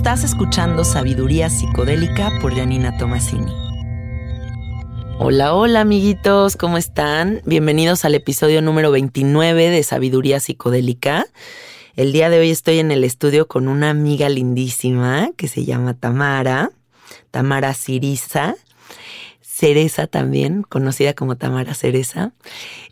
Estás escuchando Sabiduría Psicodélica por Janina Tomasini. Hola, hola amiguitos, ¿cómo están? Bienvenidos al episodio número 29 de Sabiduría Psicodélica. El día de hoy estoy en el estudio con una amiga lindísima que se llama Tamara, Tamara Siriza. Cereza también, conocida como Tamara Cereza.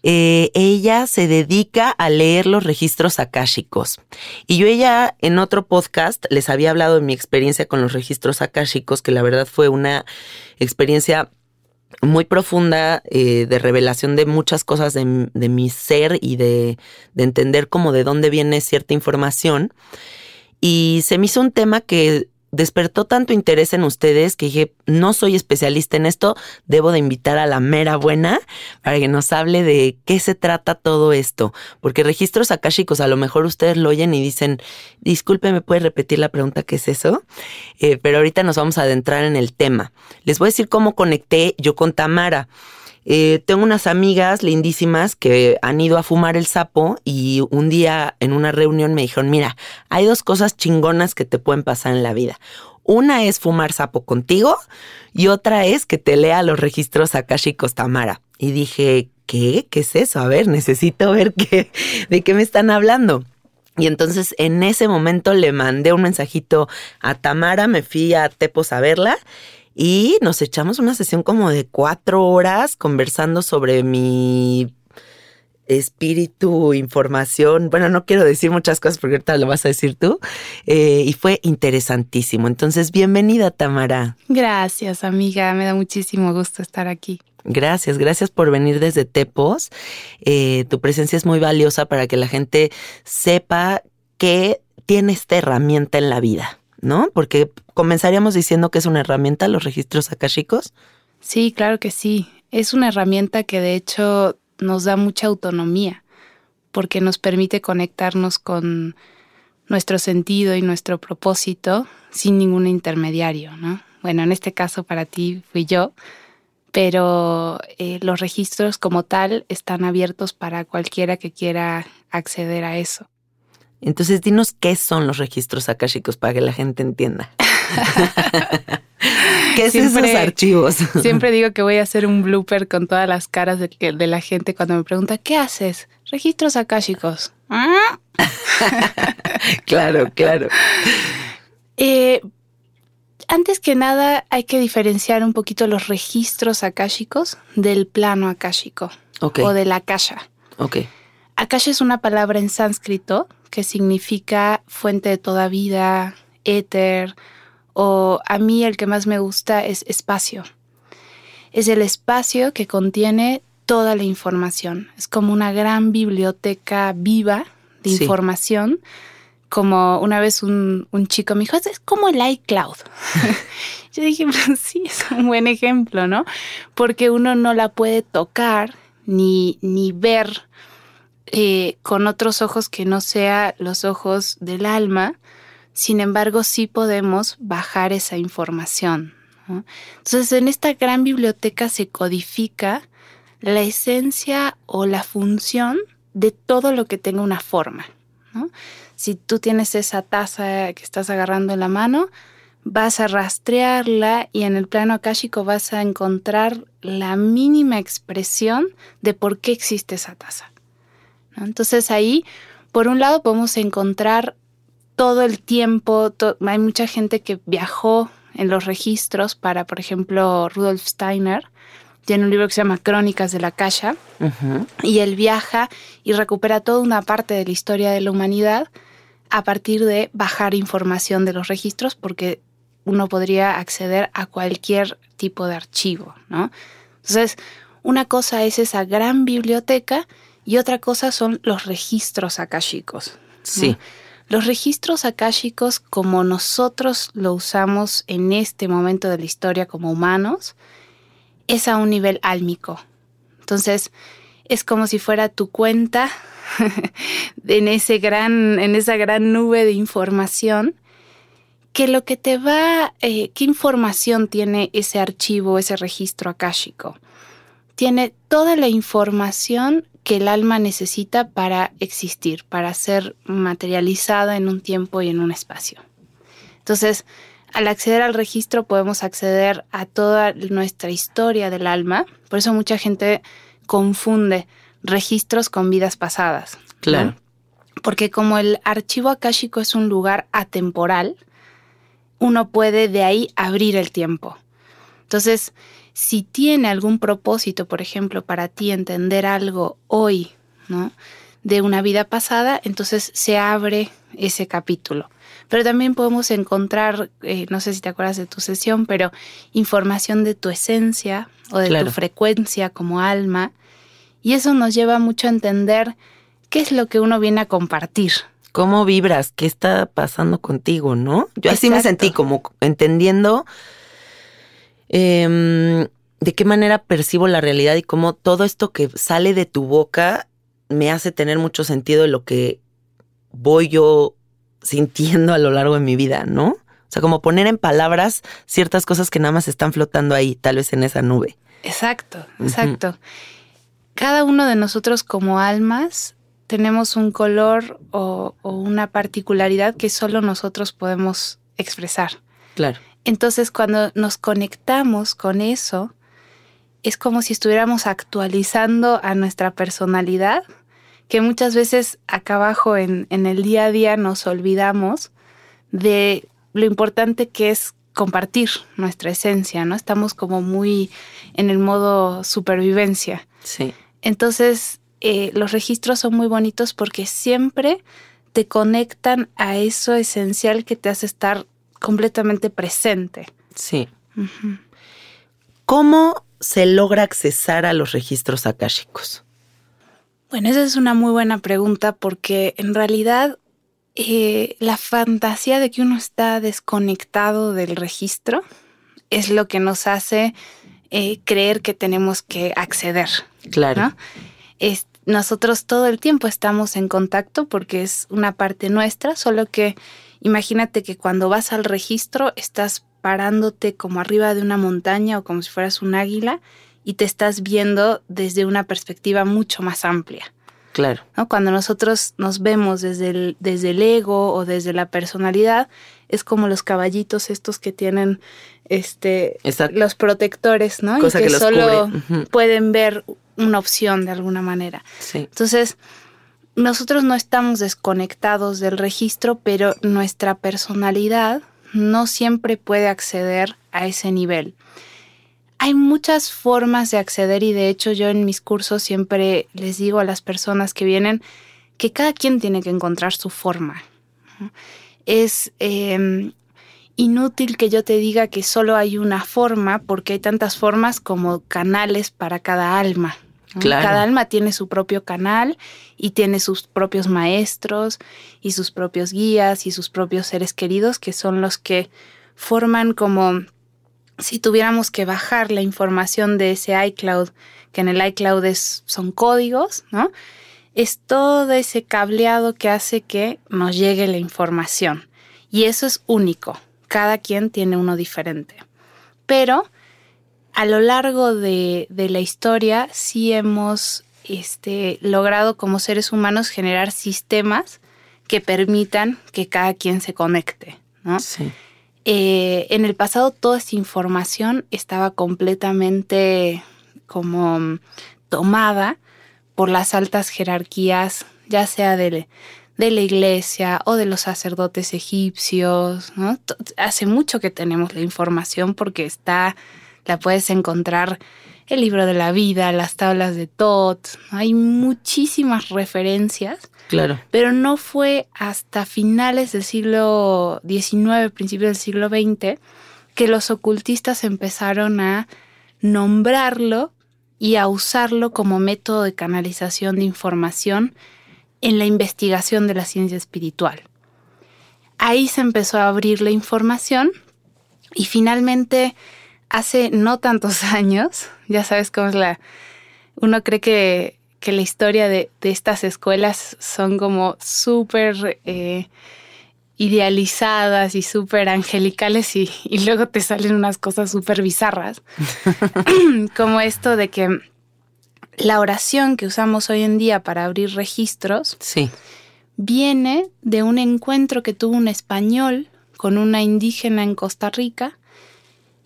Eh, ella se dedica a leer los registros akáshicos. Y yo ella en otro podcast les había hablado de mi experiencia con los registros akáshicos, que la verdad fue una experiencia muy profunda eh, de revelación de muchas cosas de, mi ser y de, de entender cómo de dónde viene cierta información. Y se me hizo un tema que despertó tanto interés en ustedes que dije, no soy especialista en esto, debo de invitar a la mera buena para que nos hable de qué se trata todo esto. Porque registros akáshicos, a lo mejor ustedes lo oyen y dicen, disculpe, ¿me puede repetir la pregunta qué es eso? Eh, pero ahorita nos vamos a adentrar en el tema. Les voy a decir cómo conecté yo con Tamara. Eh, tengo unas amigas lindísimas que han ido a fumar el sapo y un día en una reunión me dijeron, mira, hay dos cosas chingonas que te pueden pasar en la vida. Una es fumar sapo contigo y otra es que te lea los registros akashicos Tamara. Y dije, ¿qué? ¿Qué es eso? A ver, necesito ver qué, de qué me están hablando. Y entonces en ese momento le mandé un mensajito a Tamara, me fui a Tepos a verla y nos echamos una sesión como de cuatro horas conversando sobre mi espíritu, información. Bueno, no quiero decir muchas cosas porque ahorita lo vas a decir tú. Eh, y fue interesantísimo. Entonces, bienvenida, Tamara. Gracias, amiga. Me da muchísimo gusto estar aquí. Gracias, gracias por venir desde Tepos. Eh, tu presencia es muy valiosa para que la gente sepa que tiene esta herramienta en la vida. ¿No? Porque comenzaríamos diciendo que es una herramienta los registros akashicos. Sí, claro que sí. Es una herramienta que de hecho nos da mucha autonomía porque nos permite conectarnos con nuestro sentido y nuestro propósito sin ningún intermediario, ¿no? Bueno, en este caso para ti fui yo, pero eh, los registros como tal están abiertos para cualquiera que quiera acceder a eso. Entonces, dinos qué son los registros akáshicos para que la gente entienda. ¿Qué son esos archivos? siempre digo que voy a hacer un blooper con todas las caras de, de la gente cuando me pregunta, ¿qué haces? Registros akáshicos. claro, claro. Eh, antes que nada, hay que diferenciar un poquito los registros akáshicos del plano akáshico o de la akasha. Ok. Akasha es una palabra en sánscrito que significa fuente de toda vida, éter, o a mí el que más me gusta es espacio. Es el espacio que contiene toda la información. Es como una gran biblioteca viva de información. Como una vez un, chico me dijo, es como el iCloud. Yo dije, pues sí, es un buen ejemplo, ¿no? Porque uno no la puede tocar ni, ni ver eh, con otros ojos que no sea los ojos del alma, sin embargo sí podemos bajar esa información. Entonces en esta gran biblioteca se codifica la esencia o la función de todo lo que tenga una forma. Si tú tienes esa taza que estás agarrando en la mano, vas a rastrearla y en el plano akáshico vas a encontrar la mínima expresión de por qué existe esa taza. Entonces ahí, por un lado, podemos encontrar todo el tiempo, hay mucha gente que viajó en los registros para, por ejemplo, Rudolf Steiner, tiene un libro que se llama Crónicas de la Cacha, y él viaja y recupera toda una parte de la historia de la humanidad a partir de bajar información de los registros, porque uno podría acceder a cualquier tipo de archivo, ¿no? Entonces, Una cosa es esa gran biblioteca y otra cosa son los registros akáshicos. Sí. Los registros akáshicos, como nosotros lo usamos en este momento de la historia como humanos, es a un nivel álmico. Entonces, es como si fuera tu cuenta en, ese gran, en esa gran nube de información que lo que te va, eh, ¿qué información tiene ese archivo, ese registro akáshico? Tiene toda la información que el alma necesita para existir, para ser materializada en un tiempo y en un espacio. Entonces, al acceder al registro podemos acceder a toda nuestra historia del alma, por eso mucha gente confunde registros con vidas pasadas. Claro. Porque como el archivo akáshico es un lugar atemporal, uno puede de ahí abrir el tiempo. Entonces, si tiene algún propósito, por ejemplo, para ti entender algo hoy, ¿no? De una vida pasada, entonces se abre ese capítulo. Pero también podemos encontrar, eh, no sé si te acuerdas de tu sesión, pero información de tu esencia o de tu frecuencia como alma. Y eso nos lleva mucho a entender qué es lo que uno viene a compartir, cómo vibras, qué está pasando contigo, ¿no? Yo así me sentí como entendiendo em, de qué manera percibo la realidad y cómo todo esto que sale de tu boca me hace tener mucho sentido de lo que voy yo sintiendo a lo largo de mi vida, ¿no? O sea, como poner en palabras ciertas cosas que nada más están flotando ahí, tal vez en esa nube. Exacto, exacto. Cada uno de nosotros como almas tenemos un color o, una particularidad que solo nosotros podemos expresar. Claro. Entonces, cuando nos conectamos con eso, es como si estuviéramos actualizando a nuestra personalidad, que muchas veces acá abajo en, en el día a día nos olvidamos de lo importante que es compartir nuestra esencia, ¿no? Estamos como muy en el modo supervivencia. Sí. Entonces, eh, los registros son muy bonitos porque siempre te conectan a eso esencial que te hace estar completamente presente. Sí. ¿Cómo se logra accesar a los registros akáshicos? Bueno, esa es una muy buena pregunta porque en realidad eh, la fantasía de que uno está desconectado del registro es lo que nos hace eh, creer que tenemos que acceder. Claro nosotros todo el tiempo estamos en contacto porque es una parte nuestra, solo que imagínate que cuando vas al registro estás parándote como arriba de una montaña o como si fueras un águila y te estás viendo desde una perspectiva mucho más amplia. Claro. Cuando nosotros nos vemos desde el, desde el ego o desde la personalidad, es como los caballitos estos que tienen este los protectores, ¿no? y que, solo pueden ver una opción de alguna manera. Entonces, nosotros no estamos desconectados del registro, pero nuestra personalidad no siempre puede acceder a ese nivel. Hay muchas formas de acceder y de hecho yo en mis cursos siempre les digo a las personas que vienen que cada quien tiene que encontrar su forma. Es em, inútil que yo te diga que solo hay una forma porque hay tantas formas como canales para cada alma. Cada alma tiene su propio canal y tiene sus propios maestros y sus propios guías y sus propios seres queridos que son los que forman como si tuviéramos que bajar la información de ese iCloud, que en el iCloud son códigos, ¿no? Es todo ese cableado que hace que nos llegue la información. Y eso es único. Cada quien tiene uno diferente. Pero a lo largo de, la historia sí hemos este, logrado como seres humanos generar sistemas que permitan que cada quien se conecte. Eh, en el pasado toda esta información estaba completamente como tomada por las altas jerarquías, ya sea de, de la iglesia o de los sacerdotes egipcios. Hace mucho que tenemos la información porque está la puedes encontrar el libro de la vida, las tablas de Tot, hay muchísimas referencias. Claro. Pero no fue hasta finales del siglo XIX, principios del siglo XX, que los ocultistas empezaron a nombrarlo y a usarlo como método de canalización de información en la investigación de la ciencia espiritual. Ahí se empezó a abrir la información y finalmente hace no tantos años, ya sabes cómo es la... Uno cree que, la historia de, estas escuelas son como súper eh, idealizadas y súper angelicales y, y, luego te salen unas cosas súper bizarras, como esto de que la oración que usamos hoy en día para abrir registros sí. viene de un encuentro que tuvo un español con una indígena en Costa Rica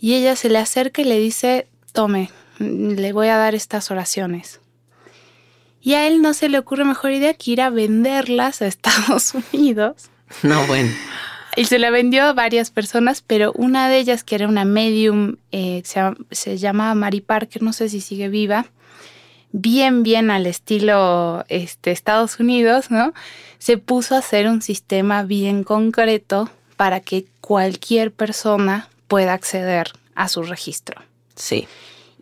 y ella se le acerca y le dice, tome, le voy a dar estas oraciones. Y a él no se le ocurre mejor idea que ir a venderlas a Estados Unidos. No, bueno. Y se la vendió a varias personas, pero una de ellas, que era una medium, eh, se, se llamaba Mary Parker, no sé si sigue viva, bien, bien al estilo este, Estados Unidos, ¿no? Se puso a hacer un sistema bien concreto para que cualquier persona pueda acceder a su registro. Sí.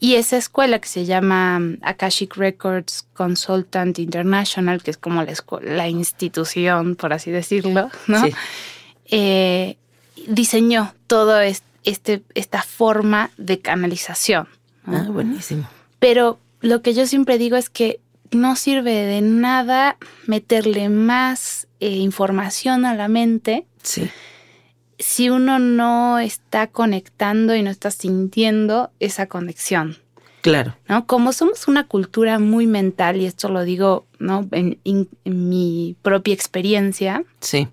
Y esa escuela que se llama um, Akashic Records Consultant International, que es como la, la institución, por así decirlo, ¿no? Eh, diseñó todo este, esta forma de canalización. Ah, buenísimo. Pero lo que yo siempre digo es que no sirve de nada meterle más eh, información a la mente. Si uno no está conectando y no está sintiendo esa conexión. Claro. ¿no? Como somos una cultura muy mental, y esto lo digo ¿no? en, mi propia experiencia. Sí.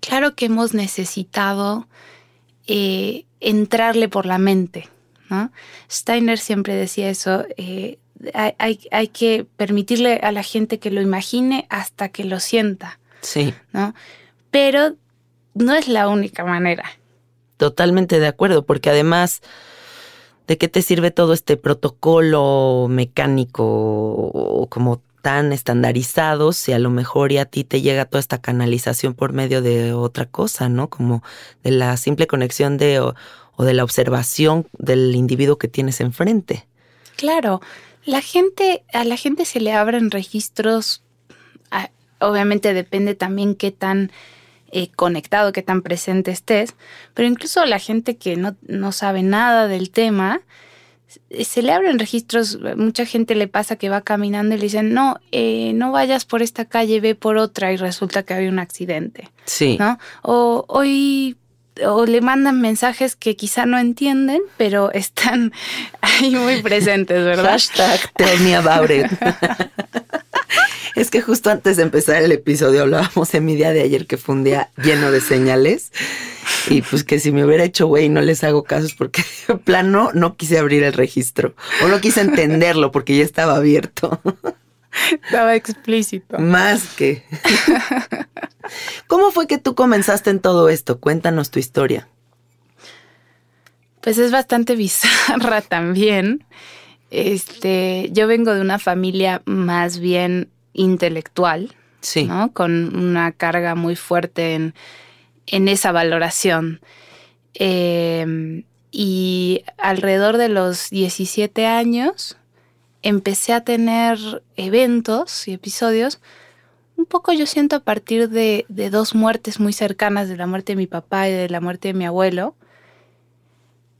Claro que hemos necesitado eh, entrarle por la mente. Steiner siempre decía eso, eh, hay, hay, que permitirle a la gente que lo imagine hasta que lo sienta. Sí. ¿no? Pero no es la única manera. Totalmente de acuerdo, porque además, ¿de qué te sirve todo este protocolo mecánico o como tan estandarizado si a lo mejor ya a ti te llega toda esta canalización por medio de otra cosa, ¿no? Como de la simple conexión de o de la observación del individuo que tienes enfrente. Claro, la gente, a la gente se le abren registros, obviamente depende también qué tan eh, conectado, qué tan presente estés, pero incluso la gente que no, no sabe nada del tema, se le abren registros, mucha gente le pasa que va caminando y le dicen, no, eh, no vayas por esta calle, ve por otra y resulta que había un accidente. Sí. ¿no? O hoy o le mandan mensajes que quizá no entienden, pero están ahí muy presentes, ¿verdad? Hashtag tell me about it. es que justo antes de empezar el episodio hablábamos en mi día de ayer que fue un día lleno de señales y pues que si me hubiera hecho güey no les hago casos porque de plano no quise abrir el registro o no quise entenderlo porque ya estaba abierto. Estaba explícito. Más que. ¿Cómo fue que tú comenzaste en todo esto? Cuéntanos tu historia. Pues es bastante bizarra también. Este, yo vengo de una familia más bien intelectual, sí. ¿no? Con una carga muy fuerte en, en esa valoración. Em, y alrededor de los 17 años empecé a tener eventos y episodios, un poco yo siento a partir de, dos muertes muy cercanas, de la muerte de mi papá y de la muerte de mi abuelo.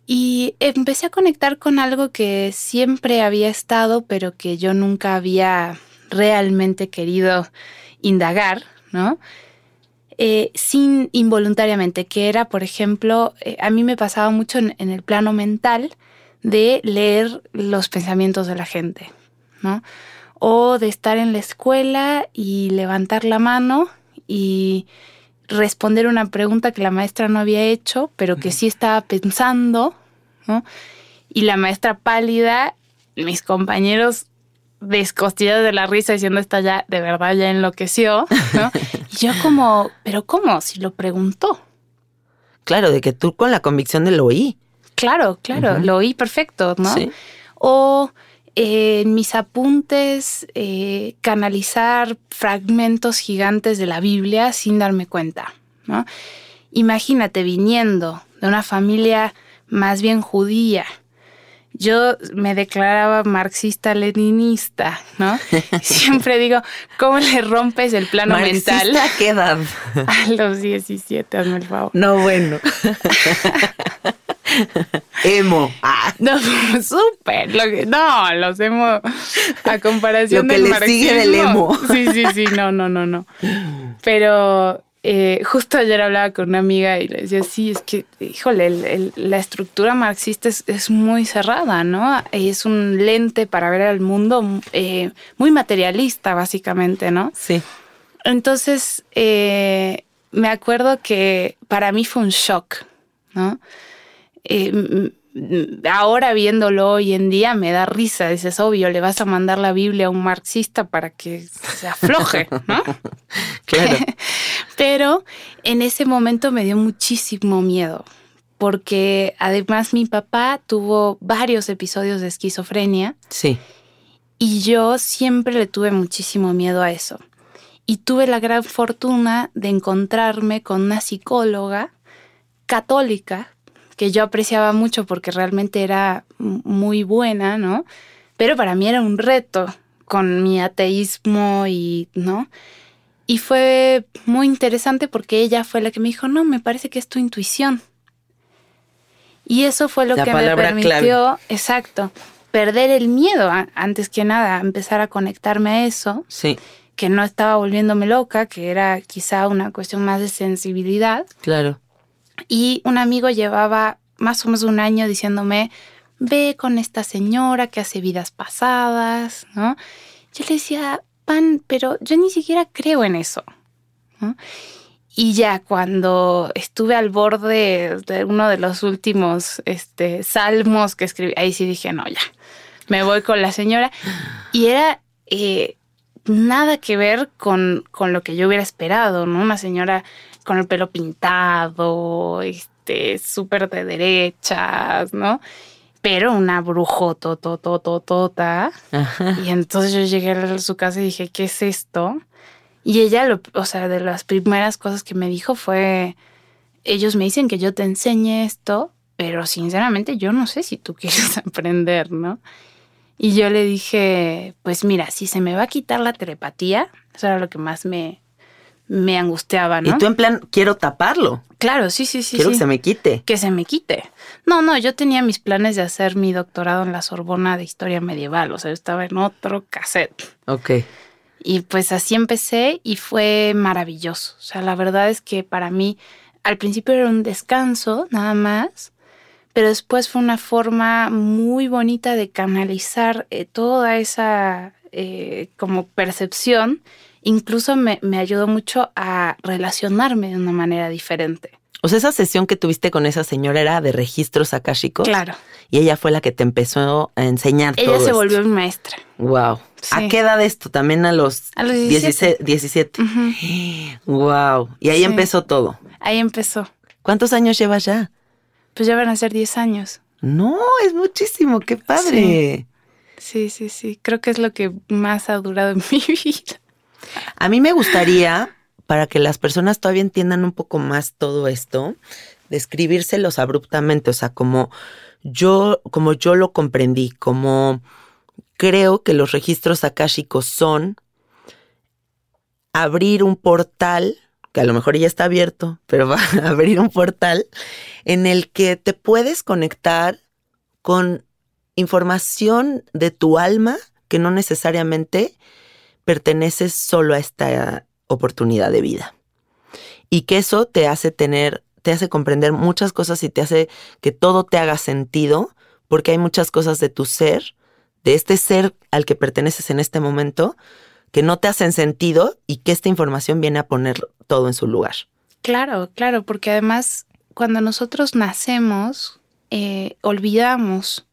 Y empecé a conectar con algo que siempre había estado, pero que yo nunca había realmente querido indagar, ¿no? Eh, sin involuntariamente, que era, por ejemplo, eh, a mí me pasaba mucho en, en el plano mental, de leer los pensamientos de la gente, ¿no? O de estar en la escuela y levantar la mano y responder una pregunta que la maestra no había hecho, pero que sí estaba pensando, ¿no? Y la maestra pálida, mis compañeros descostillados de la risa diciendo esta ya de verdad ya enloqueció, ¿no? y yo como, pero ¿cómo? Si lo preguntó. Claro, de que tú con la convicción de lo oí. Claro, claro, lo oí perfecto, ¿no? O eh, en mis apuntes eh, canalizar fragmentos gigantes de la Biblia sin darme cuenta, ¿no? Imagínate viniendo de una familia más bien judía, yo me declaraba marxista-leninista, ¿no? Siempre digo, ¿cómo le rompes el plano mental? ¿A qué edad? A los 17, hazme el favor. No, bueno. emo. Ah. No, súper. no, los emo a comparación lo que del le sigue del emo. Sí, sí, sí, no, no, no, no. Pero eh, justo ayer hablaba con una amiga y le decía, sí, es que, híjole, la estructura marxista es, muy cerrada, ¿no? Es un lente para ver al mundo eh, muy materialista, básicamente, ¿no? Sí. Entonces, eh, me acuerdo que para mí fue un shock, ¿no? Ahora viéndolo hoy en día me da risa, dices, obvio, le vas a mandar la Biblia a un marxista para que se afloje, ¿no? claro. Pero en ese momento me dio muchísimo miedo, porque además mi papá tuvo varios episodios de esquizofrenia. Sí. Y yo siempre le tuve muchísimo miedo a eso. Y tuve la gran fortuna de encontrarme con una psicóloga católica que yo apreciaba mucho porque realmente era muy buena, ¿no? Pero para mí era un reto con mi ateísmo y, ¿no? Y fue muy interesante porque ella fue la que me dijo, no, me parece que es tu intuición. Y eso fue lo que me permitió, exacto, perder el miedo, antes que nada, empezar a conectarme a eso. Sí. Que no estaba volviéndome loca, que era quizá una cuestión más de sensibilidad. Claro. Y un amigo llevaba más o menos un año diciéndome, ve con esta señora que hace vidas pasadas, ¿no? Yo le decía, Pan, pero yo ni siquiera creo en eso. Y ya cuando estuve al borde de uno de los últimos este, salmos que escribí, ahí sí dije, no, ya, me voy con la señora. Y era eh, nada que ver con, con, lo que yo hubiera esperado, ¿no? Una señora con el pelo pintado, este, súper de derechas, ¿no? Pero una brujototototota. Y entonces yo llegué a su casa y dije, ¿qué es esto? Y ella, lo, o sea, de las primeras cosas que me dijo fue, ellos me dicen que yo te enseñe esto, pero sinceramente yo no sé si tú quieres aprender, ¿no? Y yo le dije, pues mira, si se me va a quitar la telepatía, eso era lo que más me, me angustiaba, ¿no? Y tú en plan, quiero taparlo. Claro, sí, sí, sí. Quiero que se me quite. Que se me quite. No, no, yo tenía mis planes de hacer mi doctorado en la Sorbona de Historia Medieval, o sea, yo estaba en otro cassette. Ok. Y pues así empecé y fue maravilloso. O sea, la verdad es que para mí al principio era un descanso, nada más, pero después fue una forma muy bonita de canalizar eh, toda esa eh, como percepción incluso me, me ayudó mucho a relacionarme de una manera diferente. O sea, esa sesión que tuviste con esa señora era de registros akáshicos. Claro. Y ella fue la que te empezó a enseñar ella todo. se volvió mi maestra. Wow. ¿A qué edad esto? También a los, a los 17. 17. Wow. Y ahí empezó todo. Ahí empezó. ¿Cuántos años llevas ya? Pues ya van a ser 10 años. No, es muchísimo. Qué padre. Sí, sí, sí. sí. Creo que es lo que más ha durado en mi vida. A mí me gustaría, para que las personas todavía entiendan un poco más todo esto, describírselos abruptamente, o sea, como yo, como yo lo comprendí, como creo que los registros akáshicos son abrir un portal, que a lo mejor ya está abierto, pero va a abrir un portal en el que te puedes conectar con información de tu alma que no necesariamente perteneces solo a esta oportunidad de vida. Y que eso te hace tener, te hace comprender muchas cosas y te hace que todo te haga sentido, porque hay muchas cosas de tu ser, de este ser al que perteneces en este momento, que no te hacen sentido y que esta información viene a poner todo en su lugar. Claro, claro, porque además cuando nosotros nacemos, eh, olvidamos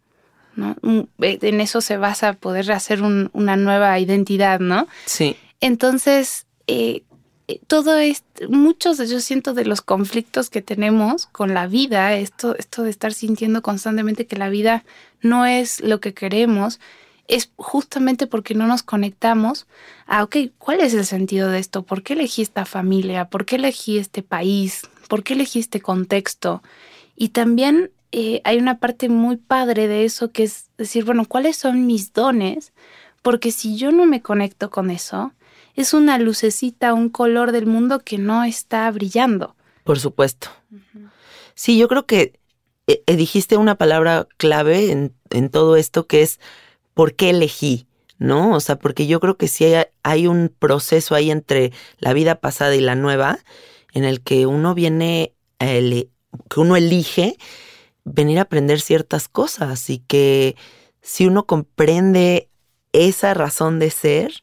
Mm, en eso se basa poder hacer una nueva identidad, ¿no? Sí. Entonces, eh, eh, todo esto, muchos de yo siento de los conflictos que tenemos con la vida, esto, esto de estar sintiendo constantemente que la vida no es lo que queremos, es justamente porque no nos conectamos a, ok, ¿cuál es el sentido de esto? ¿Por qué elegí esta familia? ¿Por qué elegí este país? ¿Por qué elegí este contexto? Y también eh, hay una parte muy padre de eso que es decir, bueno, ¿cuáles son mis dones? Porque si yo no me conecto con eso, es una lucecita, un color del mundo que no está brillando. Por supuesto. Sí, yo creo que eh, eh, dijiste una palabra clave en, en, todo esto que es ¿por qué elegí? ¿No? O sea, porque yo creo que sí hay, hay un proceso ahí entre la vida pasada y la nueva en el que uno viene, que uno elige venir a aprender ciertas cosas y que si uno comprende esa razón de ser,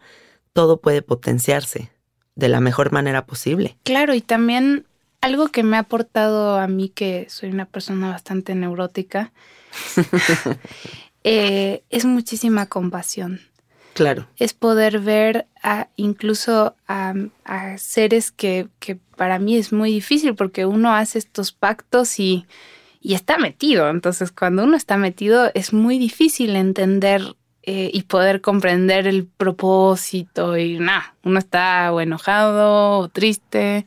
todo puede potenciarse de la mejor manera posible. Claro, y también algo que me ha aportado a mí, que soy una persona bastante neurótica, eh, es muchísima compasión. Claro. Es poder ver a, incluso a, seres que, que, para mí es muy difícil porque uno hace estos pactos y, y está metido. Entonces, cuando uno está metido, es muy difícil entender eh, y poder comprender el propósito y nada, uno está o enojado o triste.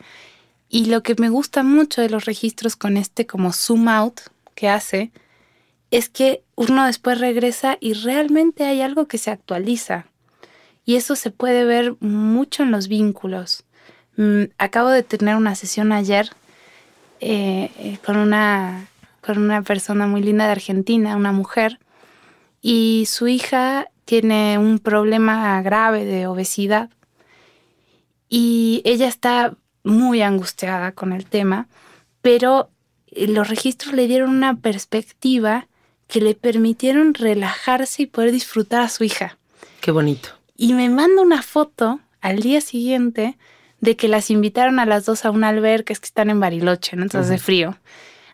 Y lo que me gusta mucho de los registros con este como zoom out que hace es que uno después regresa y realmente hay algo que se actualiza. Y eso se puede ver mucho en los vínculos. Mm, acabo de tener una sesión ayer eh, eh, con, una, con una persona muy linda de Argentina, una mujer, y su hija tiene un problema grave de obesidad y ella está muy angustiada con el tema, pero eh, los registros le dieron una perspectiva que le permitieron relajarse y poder disfrutar a su hija. Qué bonito. Y me manda una foto al día siguiente de que las invitaron a las dos a una alberca, es que están en Bariloche, ¿no? Entonces de frío,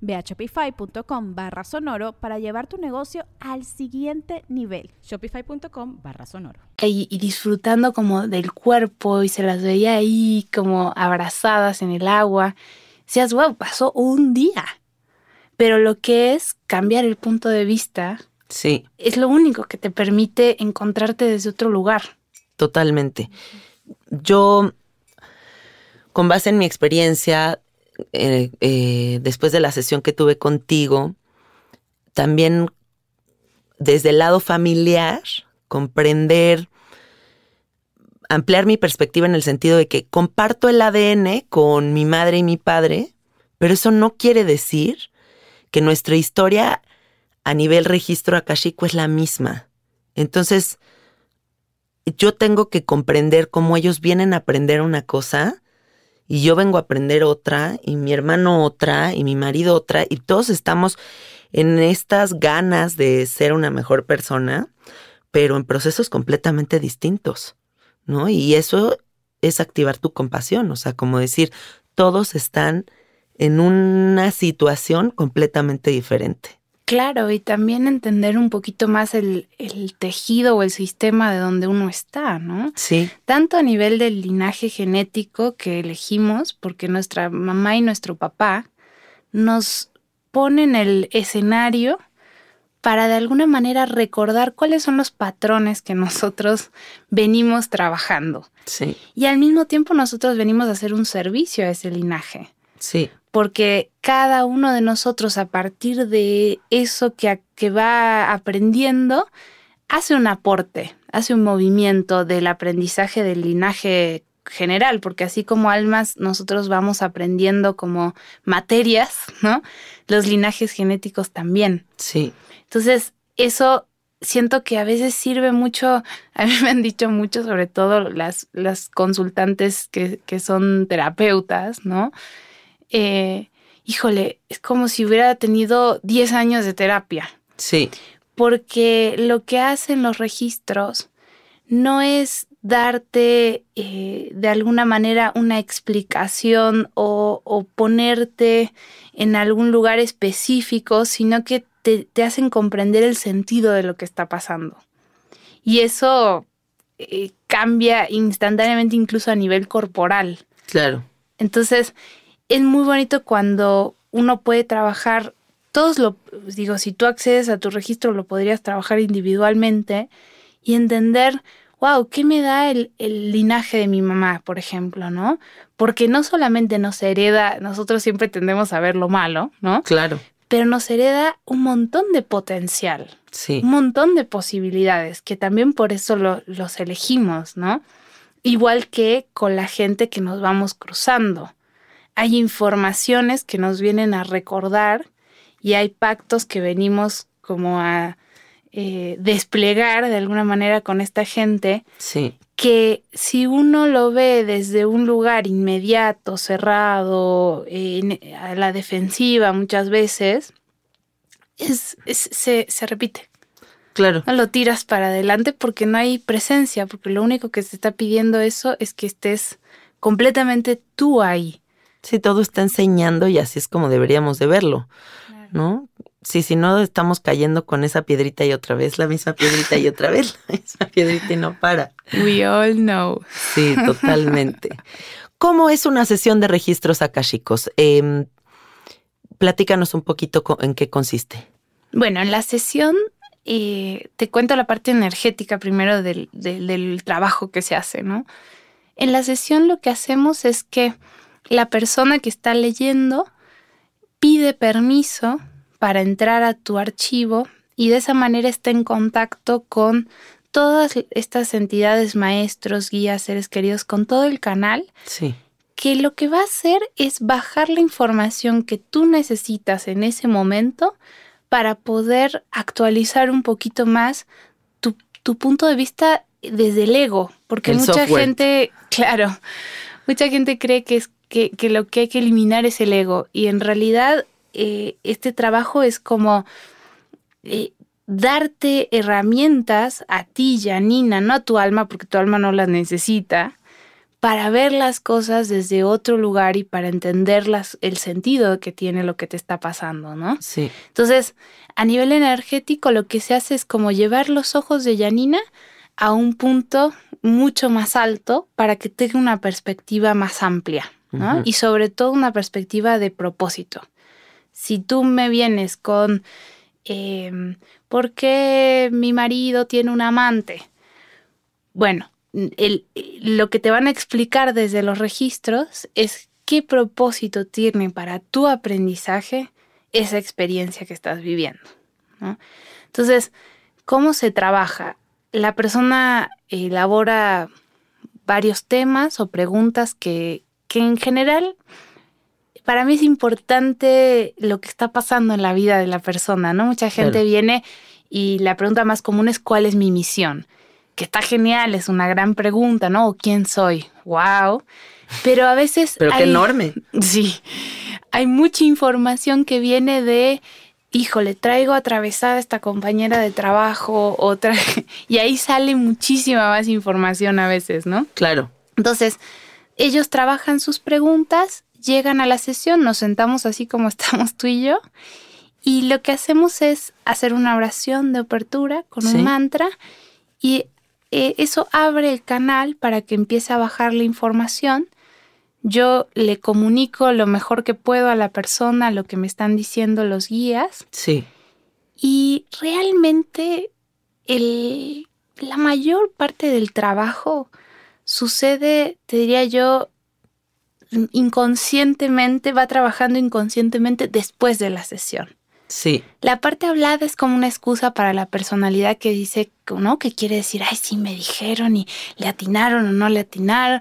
Ve a shopify.com barra sonoro para llevar tu negocio al siguiente nivel. Shopify.com barra sonoro. Y, y, disfrutando como del cuerpo y se las veía ahí como abrazadas en el agua. Decías, wow, pasó un día. Pero lo que es cambiar el punto de vista sí. es lo único que te permite encontrarte desde otro lugar. Totalmente. Yo, con base en mi experiencia, eh, eh, después de la sesión que tuve contigo, también desde el lado familiar, comprender, ampliar mi perspectiva en el sentido de que comparto el ADN con mi madre y mi padre, pero eso no quiere decir que nuestra historia a nivel registro akashico es la misma. Entonces, yo tengo que comprender cómo ellos vienen a aprender una cosa y yo vengo a aprender otra, y mi hermano otra, y mi marido otra, y todos estamos en estas ganas de ser una mejor persona, pero en procesos completamente distintos, ¿no? Y eso es activar tu compasión, o sea, como decir, todos están en una situación completamente diferente. Claro, y también entender un poquito más el, tejido o el sistema de donde uno está, ¿no? Sí. Tanto a nivel del linaje genético que elegimos, porque nuestra mamá y nuestro papá nos ponen el escenario para de alguna manera recordar cuáles son los patrones que nosotros venimos trabajando. Sí. Y al mismo tiempo nosotros venimos a hacer un servicio a ese linaje. Sí porque cada uno de nosotros a partir de eso que, que va aprendiendo, hace un aporte, hace un movimiento del aprendizaje del linaje general, porque así como almas nosotros vamos aprendiendo como materias, ¿no? Los linajes genéticos también. Sí. Entonces, eso siento que a veces sirve mucho, a mí me han dicho mucho, sobre todo las, las consultantes que, que son terapeutas, ¿no? Eh, híjole, es como si hubiera tenido 10 años de terapia. Sí. Porque lo que hacen los registros no es darte eh, de alguna manera una explicación o, o, ponerte en algún lugar específico, sino que te, te, hacen comprender el sentido de lo que está pasando. Y eso eh, cambia instantáneamente incluso a nivel corporal. Claro. Entonces, es muy bonito cuando uno puede trabajar, todos lo, digo, si tú accedes a tu registro, lo podrías trabajar individualmente y entender wow, ¿qué me da el, el, linaje de mi mamá, por ejemplo, no? Porque no solamente nos hereda, nosotros siempre tendemos a ver lo malo, ¿no? Claro. Pero nos hereda un montón de potencial, sí. un montón de posibilidades, que también por eso lo, los elegimos, ¿no? Igual que con la gente que nos vamos cruzando. Hay informaciones que nos vienen a recordar y hay pactos que venimos como a eh, desplegar de alguna manera con esta gente, sí. que si uno lo ve desde un lugar inmediato, cerrado, eh, a la defensiva muchas veces, es, es, se, se, repite. Claro. No lo tiras para adelante porque no hay presencia, porque lo único que se está pidiendo eso es que estés completamente tú ahí. Sí, todo está enseñando y así es como deberíamos de verlo, claro. ¿no? Sí, si no estamos cayendo con esa piedrita y otra vez, la misma piedrita y otra vez, la misma piedrita y no para. We all know. Sí, totalmente. ¿Cómo es una sesión de registros akashicos? Eh, platícanos un poquito en qué consiste. Bueno, en la sesión eh, te cuento la parte energética primero del, del, del trabajo que se hace, ¿no? En la sesión lo que hacemos es que la persona que está leyendo pide permiso para entrar a tu archivo y de esa manera está en contacto con todas estas entidades, maestros, guías, seres queridos, con todo el canal. Sí. Que lo que va a hacer es bajar la información que tú necesitas en ese momento para poder actualizar un poquito más tu, tu punto de vista desde el ego. Porque el mucha software. gente, claro, mucha gente cree que es que, que, lo que hay que eliminar es el ego. Y en realidad eh, este trabajo es como eh, darte herramientas a ti, Janina, no a tu alma, porque tu alma no las necesita, para ver las cosas desde otro lugar y para entender las, el sentido que tiene lo que te está pasando, ¿no? Sí. Entonces, a nivel energético, lo que se hace es como llevar los ojos de Janina a un punto mucho más alto para que tenga una perspectiva más amplia, ¿no? Uh -huh. Y sobre todo una perspectiva de propósito si tú me vienes con eh, ¿por qué mi marido tiene un amante? Bueno, el, lo que te van a explicar desde los registros es qué propósito tiene para tu aprendizaje esa experiencia que estás viviendo. ¿no? Entonces, ¿cómo se trabaja? La persona elabora varios temas o preguntas que, que en general para mí es importante lo que está pasando en la vida de la persona, ¿no? Mucha gente claro. viene y la pregunta más común es ¿cuál es mi misión? Que está genial, es una gran pregunta, ¿no? ¿O quién soy? ¡Wow! Pero a veces... Pero hay, qué enorme. Sí. Hay mucha información que viene de, híjole, traigo atravesada esta compañera de trabajo, otra... Y ahí sale muchísima más información a veces, ¿no? Claro. Entonces, ellos trabajan sus preguntas llegan a la sesión, nos sentamos así como estamos tú y yo, y lo que hacemos es hacer una oración de apertura con Sí. un mantra, y eh, eso abre el canal para que empiece a bajar la información. Yo le comunico lo mejor que puedo a la persona, lo que me están diciendo los guías, Sí. y realmente el, la mayor parte del trabajo sucede, te diría yo, inconscientemente, va trabajando inconscientemente después de la sesión. Sí. La parte hablada es como una excusa para la personalidad que dice, ¿no? Que quiere decir, ay, sí, me dijeron y le atinaron o no le atinaron.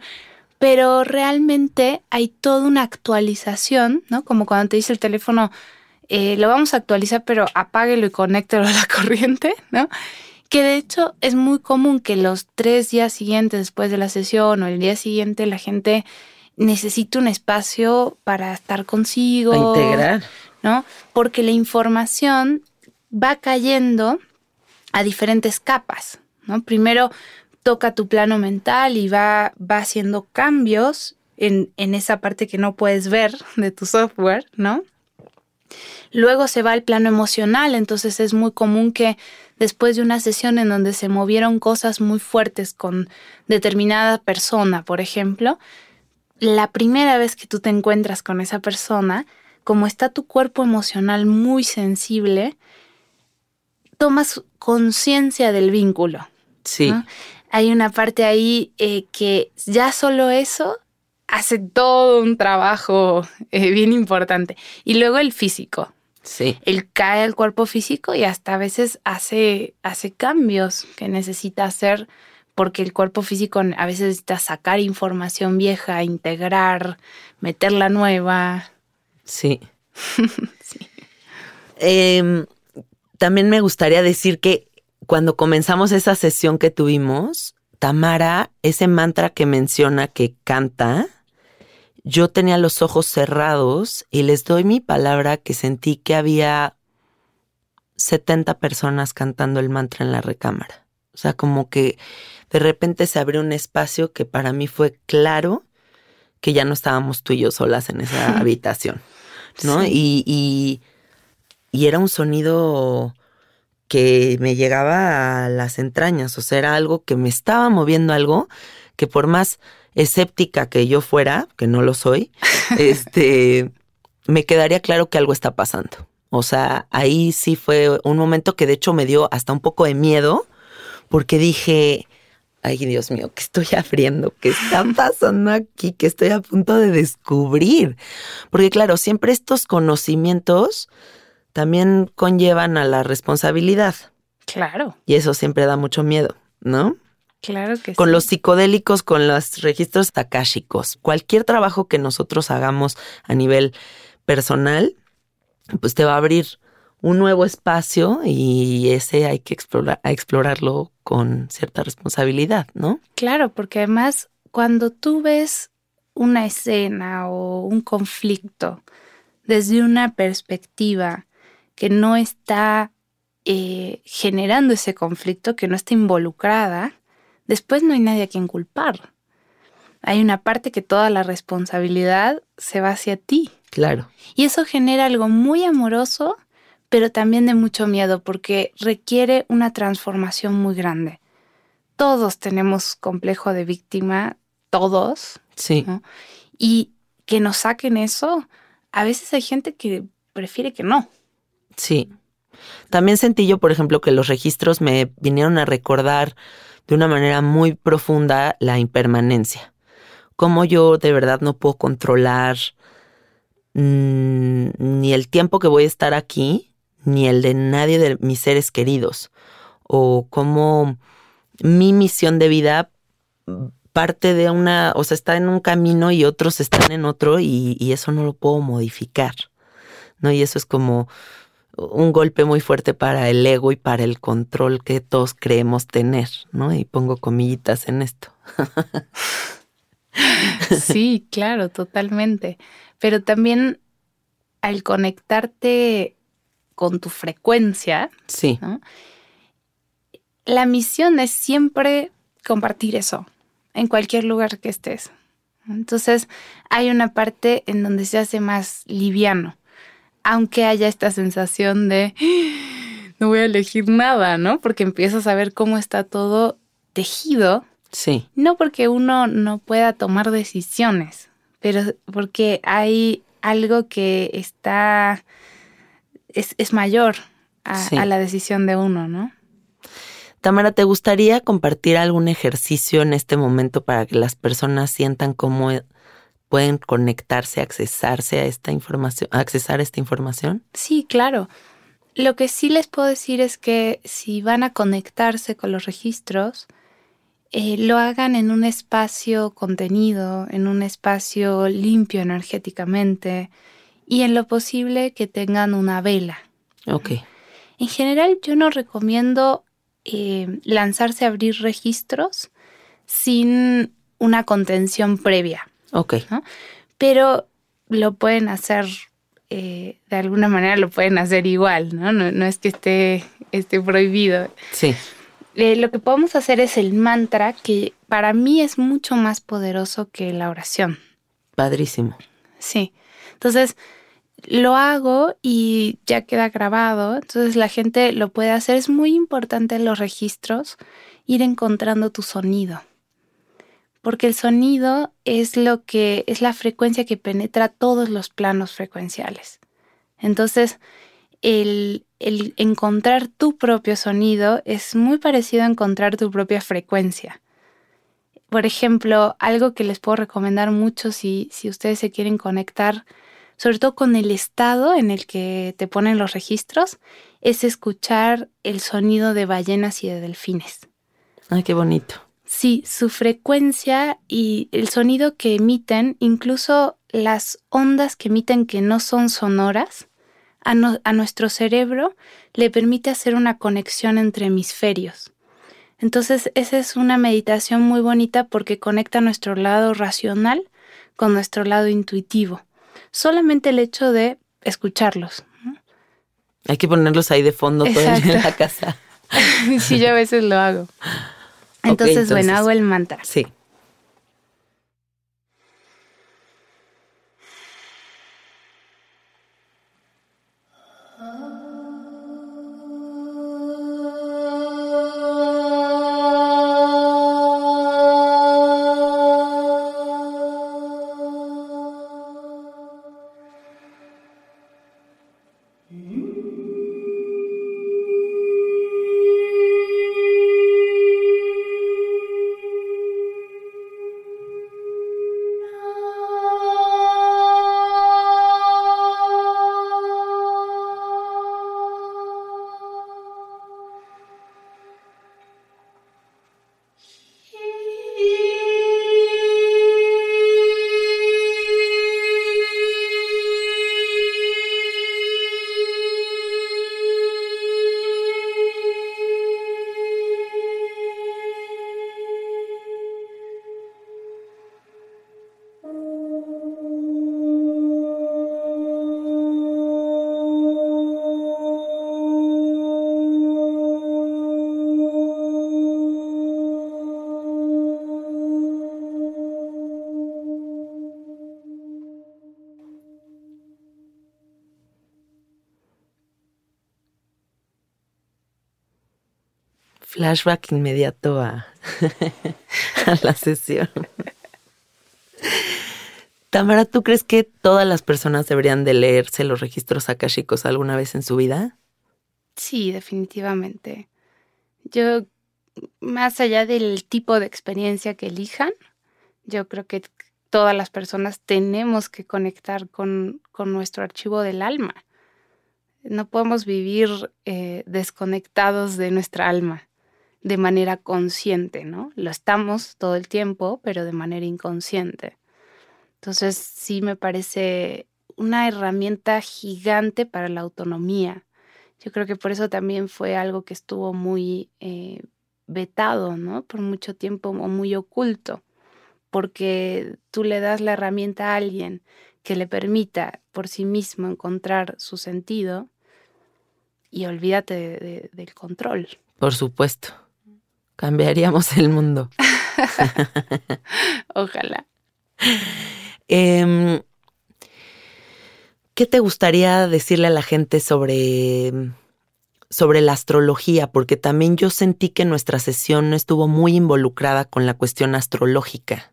Pero realmente hay toda una actualización, ¿no? Como cuando te dice el teléfono, eh, lo vamos a actualizar, pero apáguelo y conéctelo a la corriente, ¿no? Que de hecho es muy común que los tres días siguientes después de la sesión o el día siguiente la gente necesite un espacio para estar consigo. integrar. ¿No? Porque la información va cayendo a diferentes capas, ¿no? Primero toca tu plano mental y va, va haciendo cambios en, en esa parte que no puedes ver de tu software, ¿no? Luego se va al plano emocional, entonces es muy común que después de una sesión en donde se movieron cosas muy fuertes con determinada persona, por ejemplo, la primera vez que tú te encuentras con esa persona, como está tu cuerpo emocional muy sensible, tomas conciencia del vínculo. Sí. Hay una parte ahí eh, que ya solo eso hace todo un trabajo eh, bien importante. Y luego el físico. Sí. Él cae al cuerpo físico y hasta a veces hace, hace cambios que necesita hacer porque el cuerpo físico a veces necesita sacar información vieja, integrar, meter la nueva. Sí. sí. Em, también me gustaría decir que cuando comenzamos esa sesión que tuvimos, Tamara, ese mantra que menciona que canta, yo tenía los ojos cerrados y les doy mi palabra que sentí que había 70 personas cantando el mantra en la recámara. O sea, como que de repente se abrió un espacio que para mí fue claro que ya no estábamos tú y yo solas en esa habitación, ¿no? Y, y, y era un sonido que me llegaba a las entrañas, o sea, era algo que me estaba moviendo algo que por más escéptica que yo fuera, que no lo soy, este, me quedaría claro que algo está pasando. O sea, ahí sí fue un momento que de hecho me dio hasta un poco de miedo, porque dije, ay Dios mío, ¿qué estoy abriendo? ¿Qué está pasando aquí? ¿Qué estoy a punto de descubrir? Porque claro, siempre estos conocimientos también conllevan a la responsabilidad. Claro. Y eso siempre da mucho miedo, ¿no? Claro que con sí. los psicodélicos, con los registros akáshicos. Cualquier trabajo que nosotros hagamos a nivel personal, pues te va a abrir un nuevo espacio y ese hay que explorar, explorarlo con cierta responsabilidad, ¿no? Claro, porque además cuando tú ves una escena o un conflicto desde una perspectiva que no está eh, generando ese conflicto, que no está involucrada, después no hay nadie a quien culpar. Hay una parte que toda la responsabilidad se va hacia ti. Claro. Y eso genera algo muy amoroso, pero también de mucho miedo, porque requiere una transformación muy grande. Todos tenemos complejo de víctima, todos. Sí. ¿no? Y que nos saquen eso, a veces hay gente que prefiere que no. Sí. También sentí yo, por ejemplo, que los registros me vinieron a recordar de una manera muy profunda la impermanencia. Cómo yo de verdad no puedo controlar mmm, ni el tiempo que voy a estar aquí, ni el de nadie de mis seres queridos. O cómo mi misión de vida parte de una, o sea, está en un camino y otros están en otro y, y eso no lo puedo modificar. ¿No? Y eso es como un golpe muy fuerte para el ego y para el control que todos creemos tener, ¿no? Y pongo comillitas en esto. sí, claro, totalmente. Pero también al conectarte con tu frecuencia, sí. ¿no? la misión es siempre compartir eso en cualquier lugar que estés. Entonces hay una parte en donde se hace más liviano aunque haya esta sensación de no voy a elegir nada, ¿no? Porque empiezas a ver cómo está todo tejido. Sí. No porque uno no pueda tomar decisiones, pero porque hay algo que está, es, es mayor a, sí. a la decisión de uno, ¿no? Tamara, ¿te gustaría compartir algún ejercicio en este momento para que las personas sientan cómo pueden conectarse, accesarse a esta información, a accesar esta información? Sí, claro. Lo que sí les puedo decir es que si van a conectarse con los registros, eh, lo hagan en un espacio contenido, en un espacio limpio energéticamente y en lo posible que tengan una vela. Ok. En general yo no recomiendo eh, lanzarse a abrir registros sin una contención previa. Ok. Pero lo pueden hacer, eh, de alguna manera lo pueden hacer igual, ¿no? No, es que esté, esté prohibido. Sí. Eh, lo que podemos hacer es el mantra, que para mí es mucho más poderoso que la oración. Padrísimo. Sí. Entonces, lo hago y ya queda grabado, entonces la gente lo puede hacer. Es muy importante en los registros ir encontrando tu sonido, porque el sonido es lo que es la frecuencia que penetra todos los planos frecuenciales. Entonces, el, encontrar tu propio sonido es muy parecido a encontrar tu propia frecuencia. Por ejemplo, algo que les puedo recomendar mucho si, si ustedes se quieren conectar sobre todo con el estado en el que te ponen los registros, es escuchar el sonido de ballenas y de delfines. Ay, qué bonito. Sí, su frecuencia y el sonido que emiten, incluso las ondas que emiten que no son sonoras, a, a nuestro cerebro le permite hacer una conexión entre hemisferios. Entonces, esa es una meditación muy bonita porque conecta nuestro lado racional con nuestro lado intuitivo solamente el hecho de escucharlos. Hay que ponerlos ahí de fondo todo en la casa. sí, yo a veces lo hago. Entonces, bueno, hago el mantra. Sí. Flashback inmediato a, la sesión. Tamara, ¿tú crees que todas las personas deberían de leerse los registros akashicos alguna vez en su vida? Sí, definitivamente. Yo, más allá del tipo de experiencia que elijan, yo creo que todas las personas tenemos que conectar con, nuestro archivo del alma. No podemos vivir eh, desconectados de nuestra alma de manera consciente, ¿no? Lo estamos todo el tiempo, pero de manera inconsciente. Entonces sí me parece una herramienta gigante para la autonomía. Yo creo que por eso también fue algo que estuvo muy eh, vetado, ¿no? Por mucho tiempo o muy oculto, porque tú le das la herramienta a alguien que le permita por sí mismo encontrar su sentido y olvídate del control. Por supuesto. Cambiaríamos el mundo. Ojalá. Em, ¿Qué te gustaría decirle a la gente sobre, sobre la astrología? Porque también yo sentí que nuestra sesión estuvo muy involucrada con la cuestión astrológica.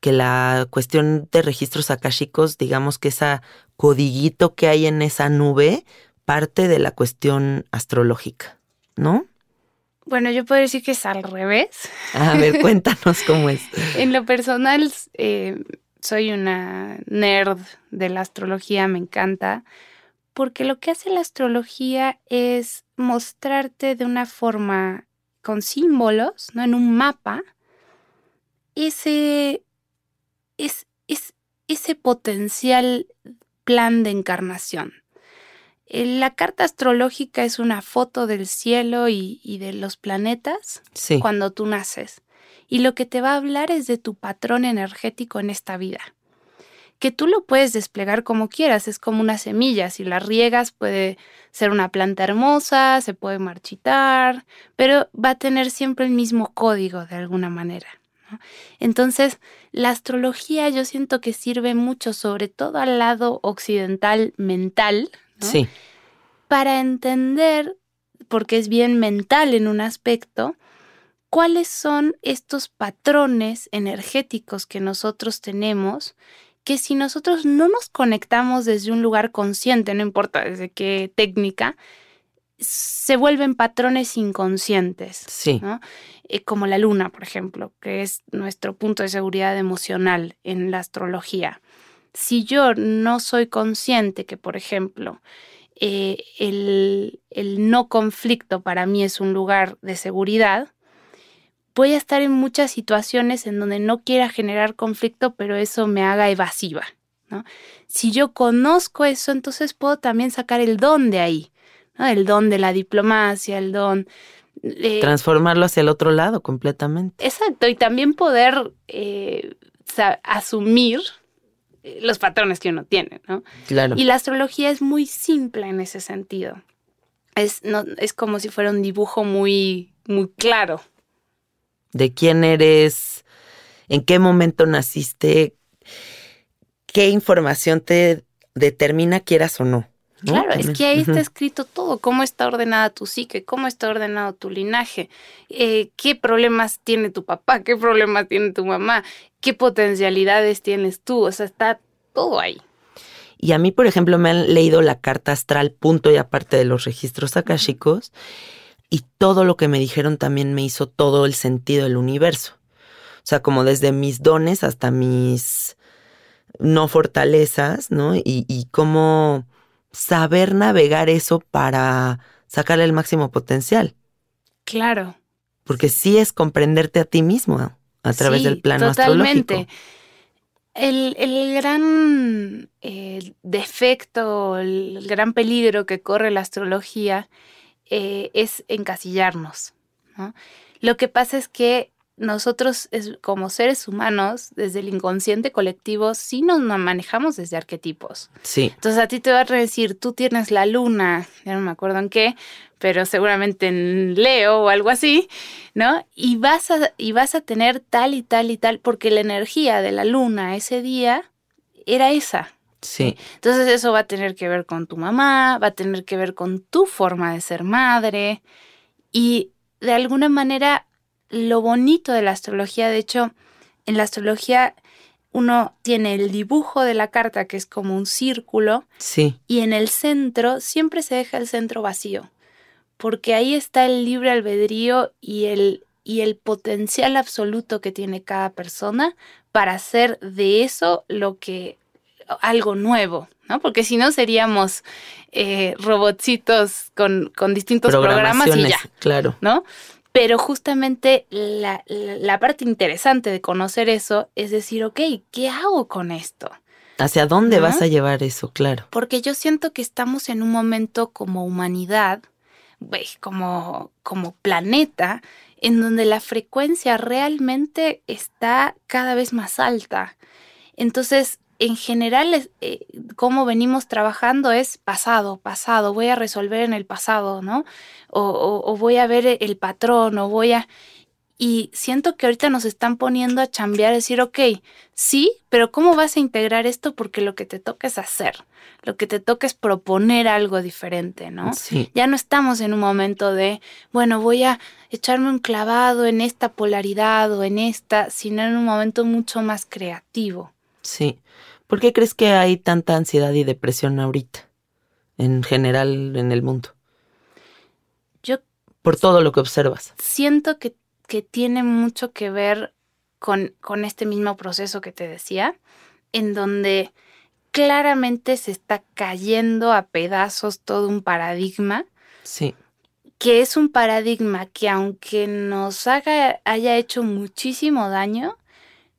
Que la cuestión de registros akáshicos, digamos que esa codiguito que hay en esa nube, parte de la cuestión astrológica, ¿no? Bueno, yo puedo decir que es al revés. A ver, cuéntanos cómo es. en lo personal, eh, soy una nerd de la astrología, me encanta, porque lo que hace la astrología es mostrarte de una forma con símbolos, ¿no? En un mapa, ese, es, es, ese potencial plan de encarnación. Eh, la carta astrológica es una foto del cielo y, y de los planetas Sí. cuando tú naces. Y lo que te va a hablar es de tu patrón energético en esta vida. Que tú lo puedes desplegar como quieras, es como una semilla. Si la riegas puede ser una planta hermosa, se puede marchitar, pero va a tener siempre el mismo código de alguna manera. ¿no? Entonces, la astrología yo siento que sirve mucho, sobre todo al lado occidental mental, ¿no? Sí. para entender, porque es bien mental en un aspecto, cuáles son estos patrones energéticos que nosotros tenemos, que si nosotros no nos conectamos desde un lugar consciente, no importa desde qué técnica, se vuelven patrones inconscientes. Sí. ¿no? Eh, como la luna, por ejemplo, que es nuestro punto de seguridad emocional en la astrología. Si yo no soy consciente que, por ejemplo, eh, el, el no conflicto para mí es un lugar de seguridad, voy a estar en muchas situaciones en donde no quiera generar conflicto, pero eso me haga evasiva. ¿no? Si yo conozco eso, entonces puedo también sacar el don de ahí, ¿no? el don de la diplomacia, el don... eh, Transformarlo hacia el otro lado completamente. Exacto, y también poder eh, asumir los patrones que uno tiene, ¿no? Claro. Y la astrología es muy simple en ese sentido. Es, no, es como si fuera un dibujo muy, muy claro. de quién eres, en qué momento naciste, qué información te determina quieras o no. ¿No? Claro, es que ahí está escrito todo, cómo está ordenada tu psique, cómo está ordenado tu linaje, eh, qué problemas tiene tu papá, qué problemas tiene tu mamá, qué potencialidades tienes tú, o sea, está todo ahí. Y a mí, por ejemplo, me han leído la carta astral, punto y aparte de los registros akáshicos, y todo lo que me dijeron también me hizo todo el sentido del universo. O sea, como desde mis dones hasta mis no fortalezas, ¿no? Y, y cómo saber navegar eso para sacarle el máximo potencial. Claro. Porque sí es comprenderte a ti mismo a través Sí, del plano totalmente. astrológico. El, el gran eh, defecto, el gran peligro que corre la astrología eh, es encasillarnos. ¿no? Lo que pasa es que nosotros es- como seres humanos, desde el inconsciente colectivo, sí nos manejamos desde arquetipos. Sí, Entonces a ti te van a decir, tú tienes la luna, ya no me acuerdo en qué, pero seguramente en Leo o algo así, ¿no? Y vas a, y vas a tener tal y tal y tal, porque la energía de la luna ese día era esa. sí, Entonces eso va a tener que ver con tu mamá, va a tener que ver con tu forma de ser madre y de alguna manera lo bonito de la astrología, de hecho, en la astrología uno tiene el dibujo de la carta que es como un círculo sí, y en el centro siempre se deja el centro vacío, porque ahí está el libre albedrío y el, y el potencial absoluto que tiene cada persona para hacer de eso lo que algo nuevo, ¿no? Porque si no seríamos eh, robotcitos con, con distintos programas y ya, claro. ¿no? Pero justamente la, la- la parte interesante de conocer eso es decir, ok, ¿qué hago con esto? ¿Hacia dónde ¿No? vas a llevar eso? Claro. Porque yo siento que estamos en un momento como humanidad, como, como planeta, en donde la frecuencia realmente está cada vez más alta. Entonces, en general, eh, cómo venimos trabajando es pasado, pasado, voy a resolver en el pasado, ¿no? O, o- o voy a ver el patrón, o voy a... Y siento que ahorita nos están poniendo a chambear, decir, ok, sí, pero ¿cómo vas a integrar esto? Porque lo que te toca es hacer, lo que te toca es proponer algo diferente, ¿no? Sí, Ya no estamos en un momento de, bueno, voy a echarme un clavado en esta polaridad o en esta, sino en un momento mucho más creativo. Sí. ¿Por qué crees que hay tanta ansiedad y depresión ahorita? En general en el mundo. Yo Por todo lo que observas. siento que, que tiene mucho que ver con, con este mismo proceso que te decía, en donde claramente se está cayendo a pedazos todo un paradigma, Sí, que es un paradigma que aunque nos haga, haya hecho muchísimo daño,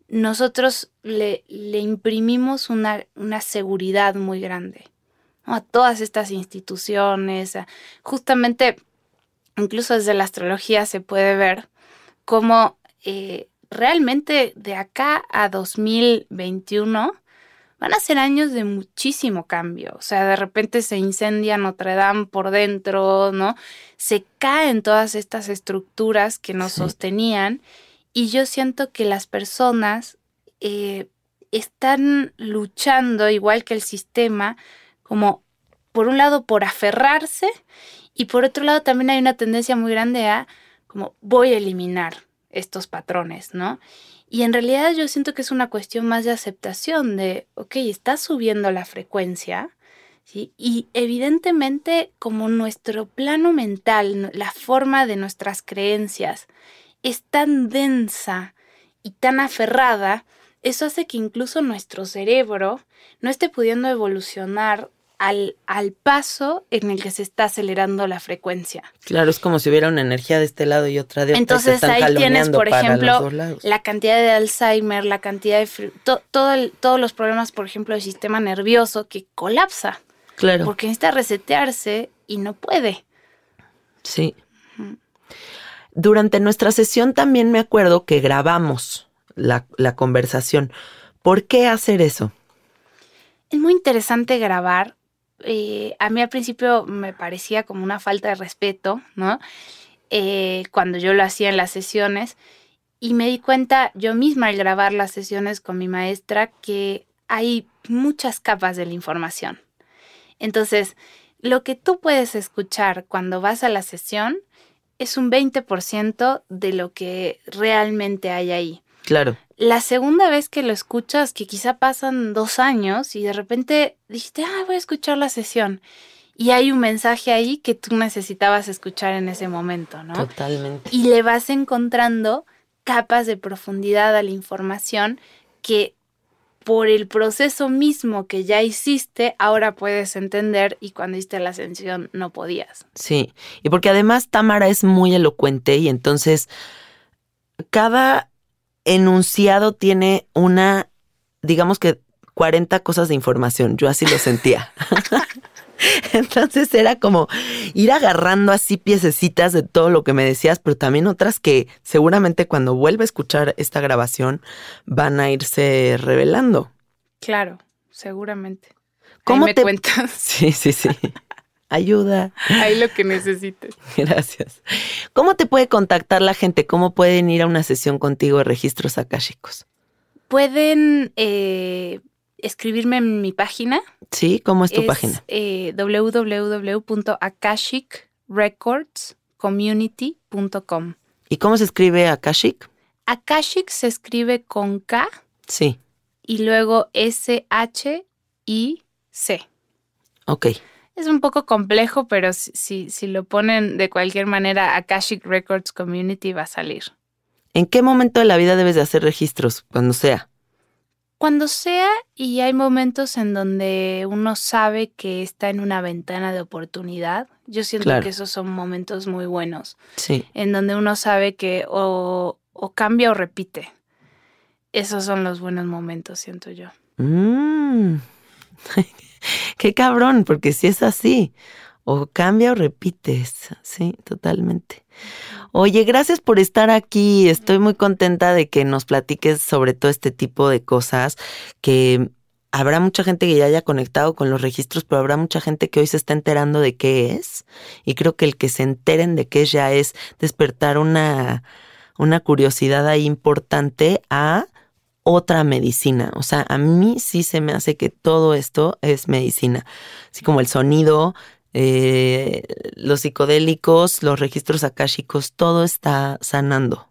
nosotros le, le imprimimos una, una seguridad muy grande. a todas estas instituciones. Justamente, incluso desde la astrología se puede ver cómo eh, realmente de acá a 2021 van a ser años de muchísimo cambio. O sea, de repente se incendia Notre Dame por dentro, ¿no? Se caen todas estas estructuras que nos sostenían y yo siento que las personas eh, están luchando, igual que el sistema, como por un lado por aferrarse y por otro lado también hay una tendencia muy grande a como voy a eliminar estos patrones, ¿no? Y en realidad yo siento que es una cuestión más de aceptación de, ok, está subiendo la frecuencia, ¿sí? Y evidentemente como nuestro plano mental, la forma de nuestras creencias es tan densa y tan aferrada, eso hace que incluso nuestro cerebro no esté pudiendo evolucionar al, al, paso en el que se está acelerando la frecuencia. Claro, es como si hubiera una energía de este lado y otra de otro. Entonces ahí tienes, por ejemplo, la cantidad de Alzheimer, la cantidad de... todo todos los problemas, por ejemplo, del sistema nervioso que colapsa. Claro. Porque necesita resetearse y no puede. Sí. Durante nuestra sesión también me acuerdo que grabamos la, conversación. ¿Por qué hacer eso? Es muy interesante grabar eh, a mí al principio me parecía como una falta de respeto, ¿no? Eh, cuando yo lo hacía en las sesiones y me di cuenta yo misma al grabar las sesiones con mi maestra que hay muchas capas de la información. Entonces, lo que tú puedes escuchar cuando vas a la sesión es un 20% de lo que realmente hay ahí. Claro la segunda vez que lo escuchas, que quizá pasan dos años y de repente dijiste, ah, voy a escuchar la sesión. Y hay un mensaje ahí que tú necesitabas escuchar en ese momento, ¿no? Totalmente. Y le vas encontrando capas de profundidad a la información que por el proceso mismo que ya hiciste, ahora puedes entender y cuando hiciste la ascensión no podías. Sí, y porque además Tamara es muy elocuente y entonces cada enunciado tiene una, digamos que 40 cosas de información. Yo así lo sentía. Entonces era como ir agarrando así piececitas de todo lo que me decías, pero también otras que seguramente cuando vuelva a escuchar esta grabación van a irse revelando. Claro, seguramente. ¿Cómo me te cuentas? Sí, sí, sí. Ayuda. Ahí lo que necesites. Gracias. ¿Cómo te puede contactar la gente? ¿Cómo pueden ir a una sesión contigo de registros akáshicos? Pueden eh, escribirme en mi página. Sí, ¿cómo es tu página? Eh, www.akashicrecordscommunity.com. ¿Y cómo se escribe Akashic? Akashic se escribe con K. Sí. Y luego S-H-I-C. Ok. Es un poco complejo, pero si, si, lo ponen de cualquier manera, Akashic Records Community va a salir. ¿En qué momento de la vida debes de hacer registros? Cuando sea. Cuando sea y hay momentos en donde uno sabe que está en una ventana de oportunidad, yo siento que esos son momentos muy buenos. Sí. En donde uno sabe que o, o cambia o repite. Esos son los buenos momentos, siento yo. Mmm. Qué cabrón, porque si es así, o cambia o repites, sí, totalmente. Oye, gracias por estar aquí. Estoy muy contenta de que nos platiques sobre todo este tipo de cosas que habrá mucha gente que ya haya conectado con los registros, pero habrá mucha gente que hoy se está enterando de qué es. Y creo que el que se enteren de qué es ya es despertar una, una curiosidad ahí importante a otra medicina. O sea, a mí sí se me hace que todo esto es medicina. Así como el sonido, eh, los psicodélicos, los registros akáshicos, todo está sanando.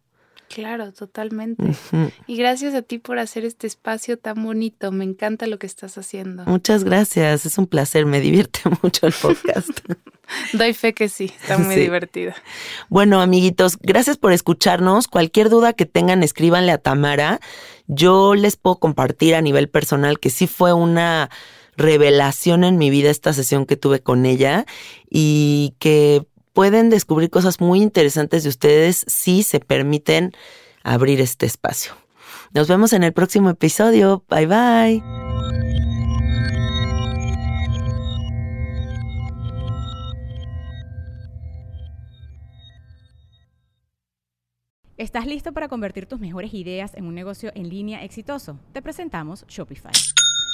Claro, totalmente. Y gracias a ti por hacer este espacio tan bonito. Me encanta lo que estás haciendo. Muchas gracias. Es un placer. Me divierte mucho el podcast. Doy fe que sí. Está muy divertido. Bueno, amiguitos, gracias por escucharnos. Cualquier duda que tengan, escríbanle a Tamara. Yo les puedo compartir a nivel personal que sí fue una revelación en mi vida esta sesión que tuve con ella y que pueden descubrir cosas muy interesantes de ustedes si se permiten abrir este espacio. Nos vemos en el próximo episodio. Bye bye. ¿Estás listo para convertir tus mejores ideas en un negocio en línea exitoso? Te presentamos Shopify.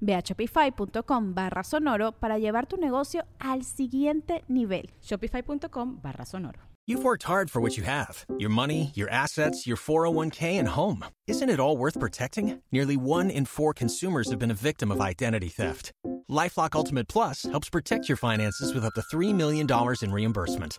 Ve a shopify.com barra sonoro para llevar tu negocio al siguiente nivel. Shopify.com barra sonoro. You've worked hard for what you have your money, your assets, your 401k, and home. Isn't it all worth protecting? Nearly one in four consumers have been a victim of identity theft. Lifelock Ultimate Plus helps protect your finances with up to $3 million in reimbursement.